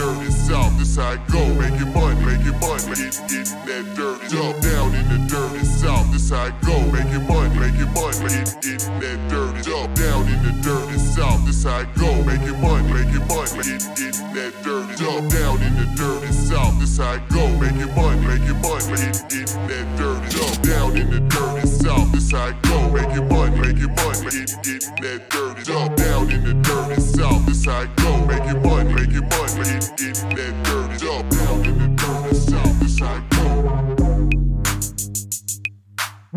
dirty south. This how it go. Making money, making money, getting, getting that dirty up. Down in the dirty south. This it go. Making money, making money, getting, getting that dirty up. Down in the dirty south. This it go. Making money, making money, getting, getting that dirty up. Down in the dirty south. This it go. Making money, making money, getting, getting that dirty up. Down in the dirty south. This it go. Making money, making money, getting, getting that dirty up. Down in the dirty south. This it go. Making money, making money, getting, getting that dirty up. Down in the dirty south. This how go.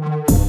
Down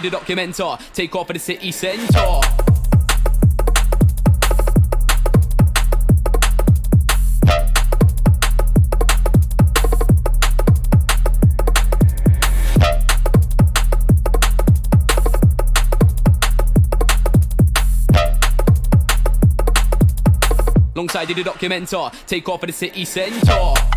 Rocky the documentor, Take off for the city centre. Alongside the documentor, take off for the city centre.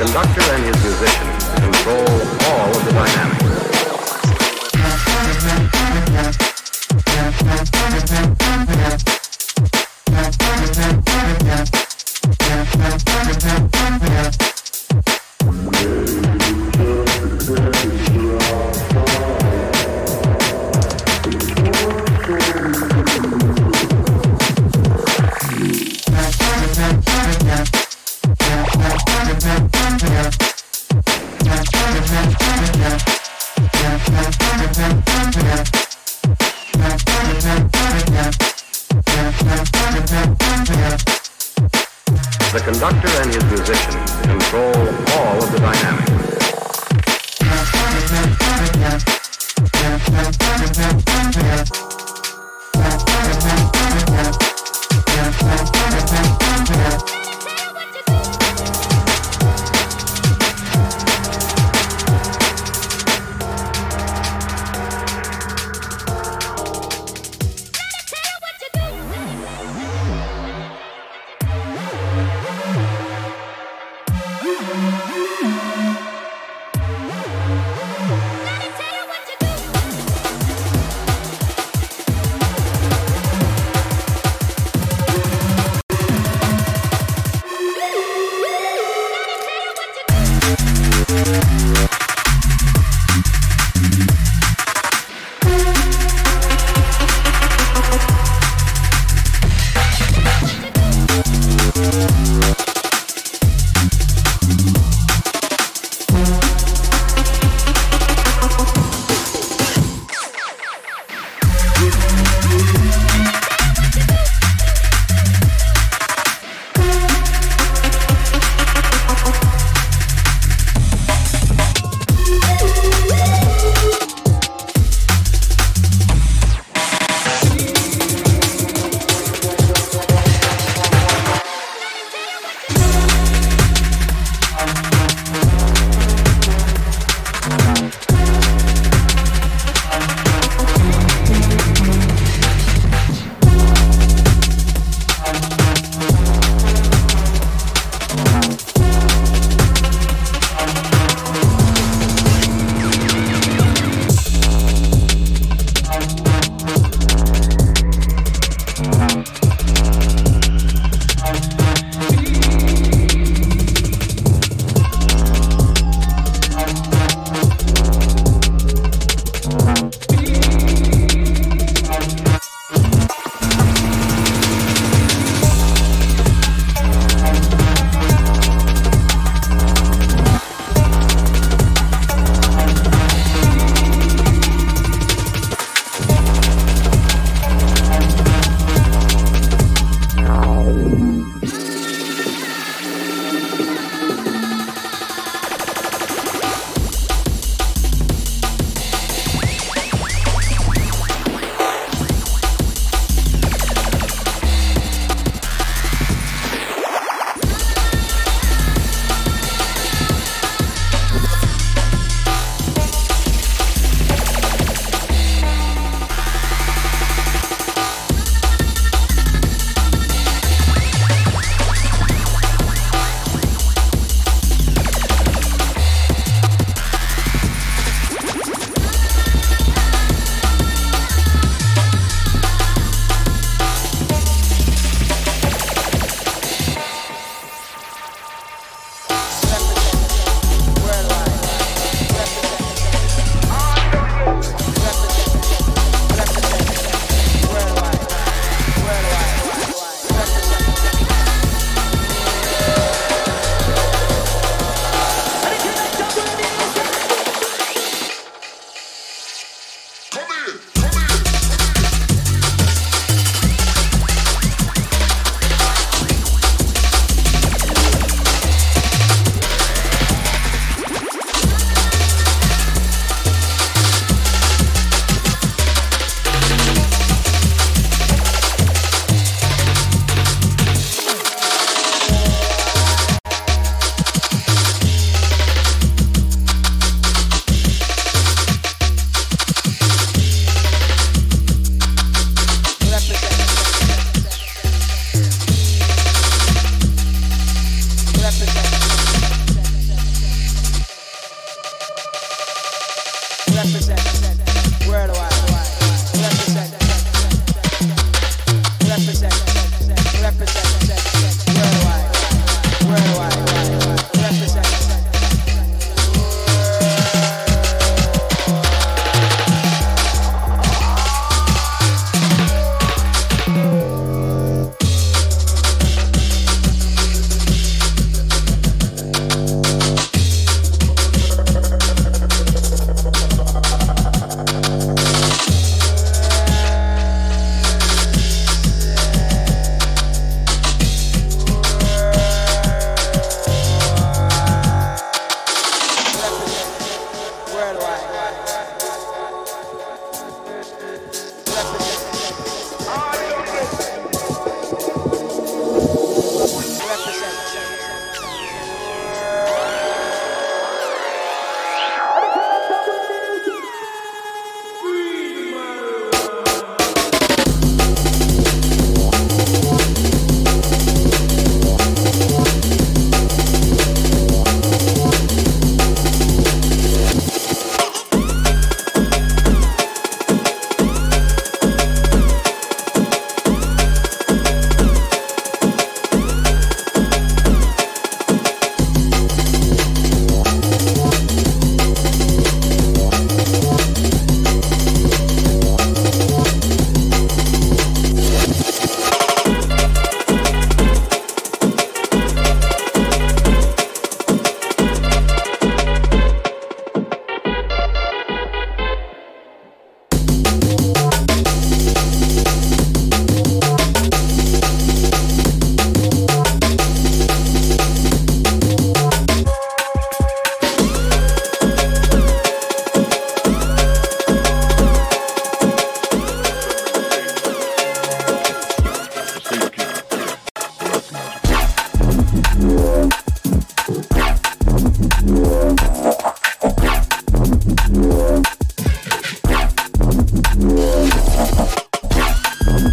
Conductor and his musicians control all of the dynamics.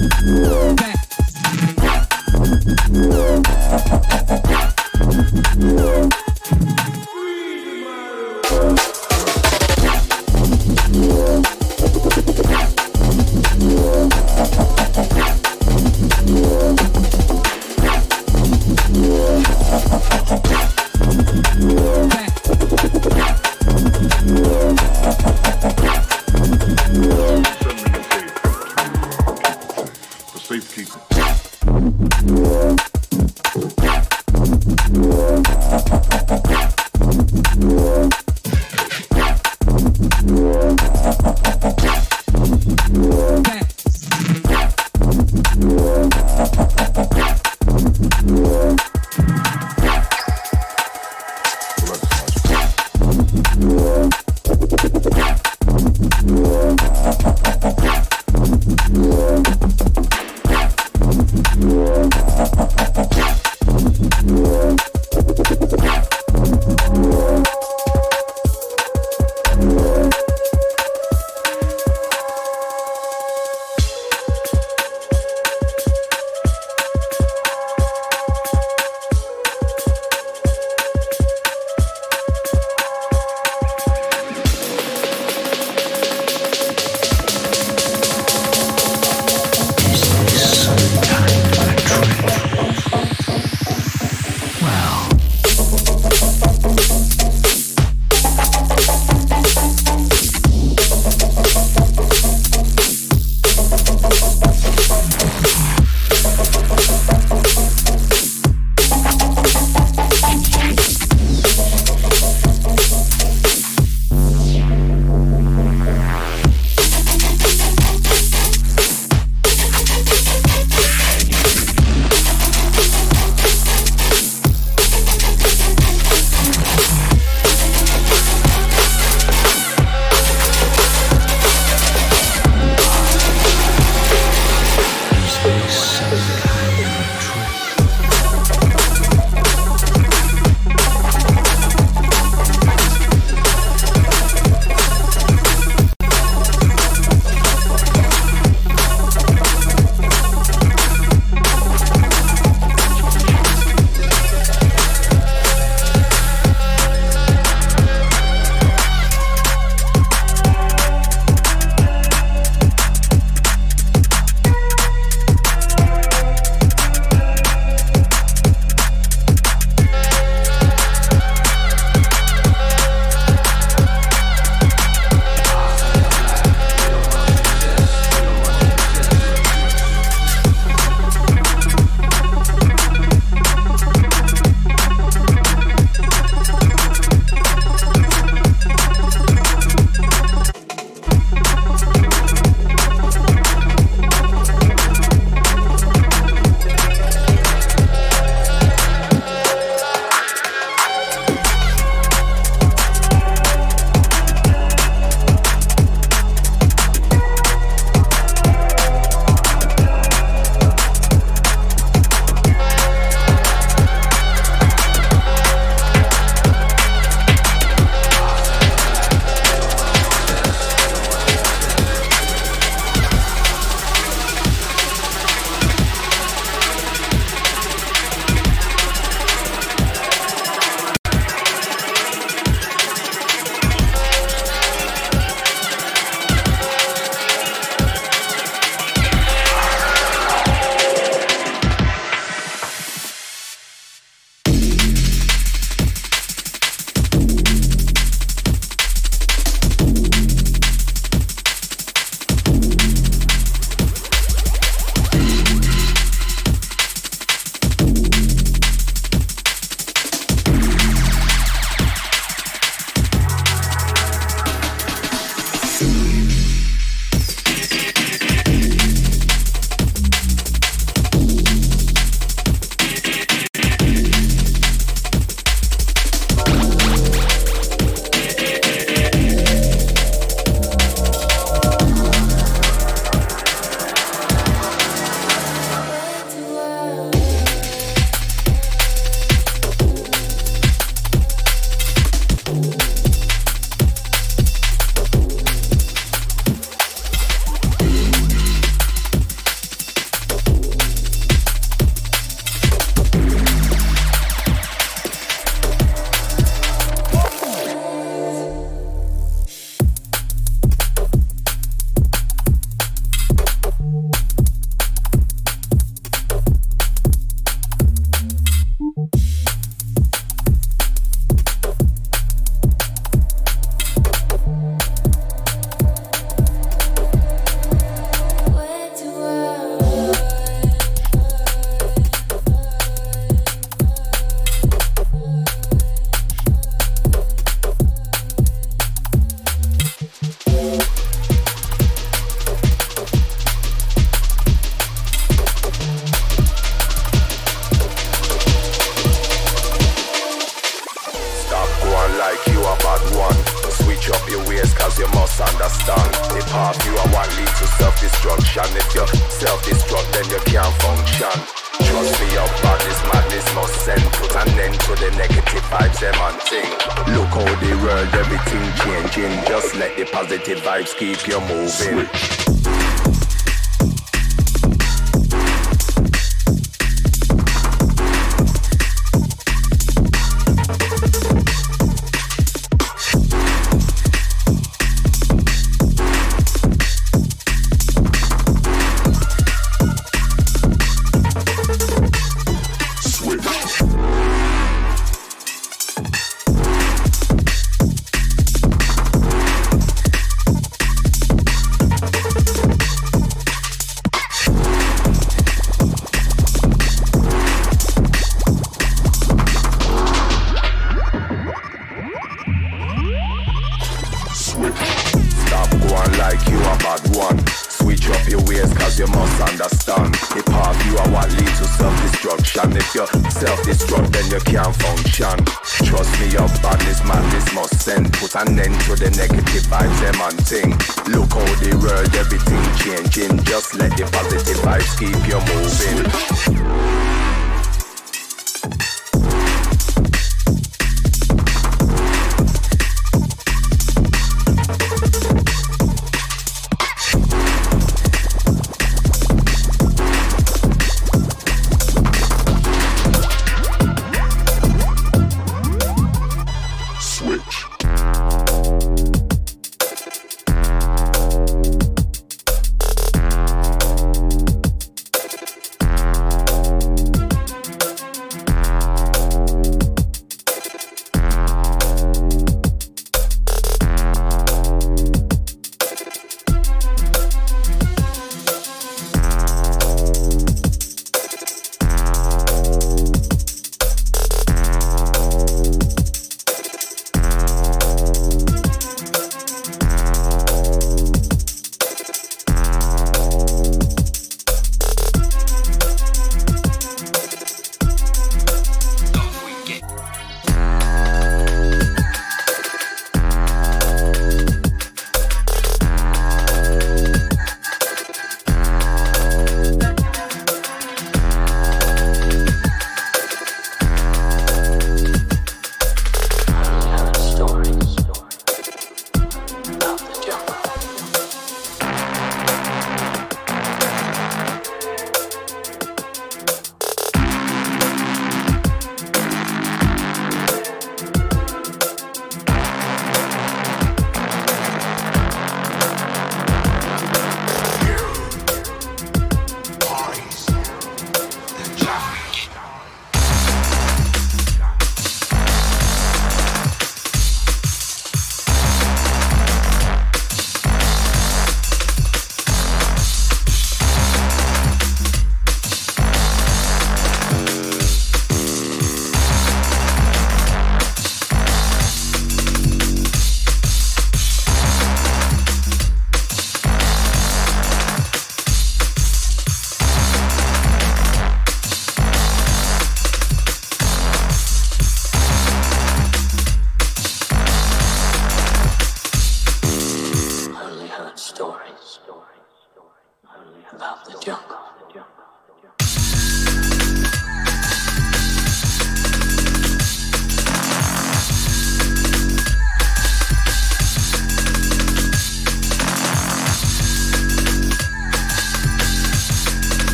Whoa. Keep you moving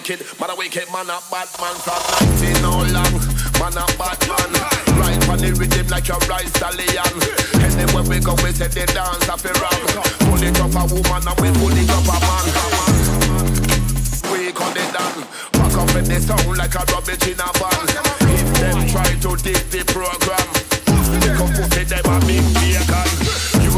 wicked, man a wicked, man a a bad man from 19 no long, man a bad man. Right on the rhythm like your rice stallion. Anywhere we go, we say the dance off a ram. Pull it up a woman and we pull it up a man. We call it down. Pack up in the sound like a rubbish in a van. If them try to dig the program, they come pussy them a big. You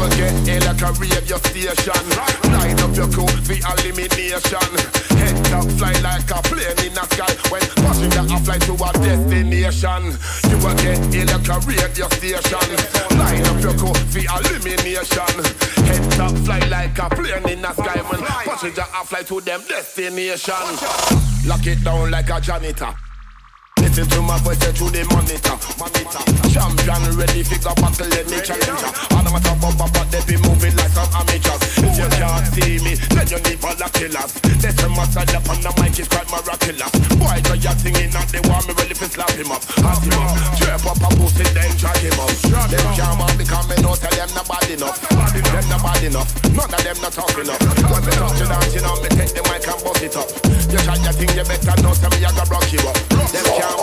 will get ill like a radio station. Line up your crew for elimination. Head top fly like a plane in the sky. When passenger a fly to a destination. You will get ill like a radio station. Line up your crew for elimination. Head top fly like a plane in the sky. When passenger a fly to them destination. Lock it down like a janitor. Listen to my voice through the monitor. monitor. Champion ready, figure battle, any challenger. All of my top bumper, but they be moving like some amateurs. If you can't see me, then you need for the killers. They say my side up on the mic is quite miraculous. Boy, so you're singing and they want me ready to slap him up. Have him up, trap up a pussy, then drag him up. Them can't want because me know tell them not bad enough. Them not bad enough, none of them not tough enough. When me touch you down, you know me take the mic and bust it up. You try your thing, you better know some me I got rock you up. Them can't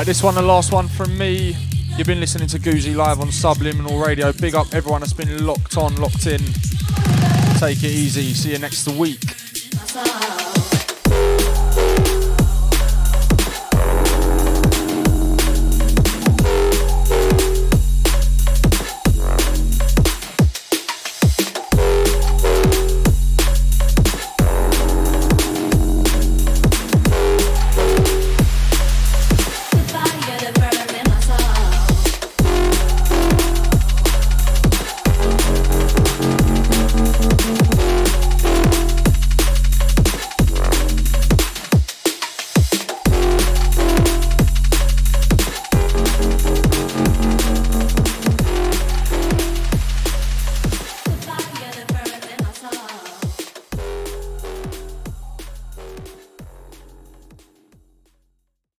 Right, this one, the last one from me. You've been listening to Guzi live on Subliminal Radio. Big up everyone that's been locked on, locked in. Take it easy. See you next week.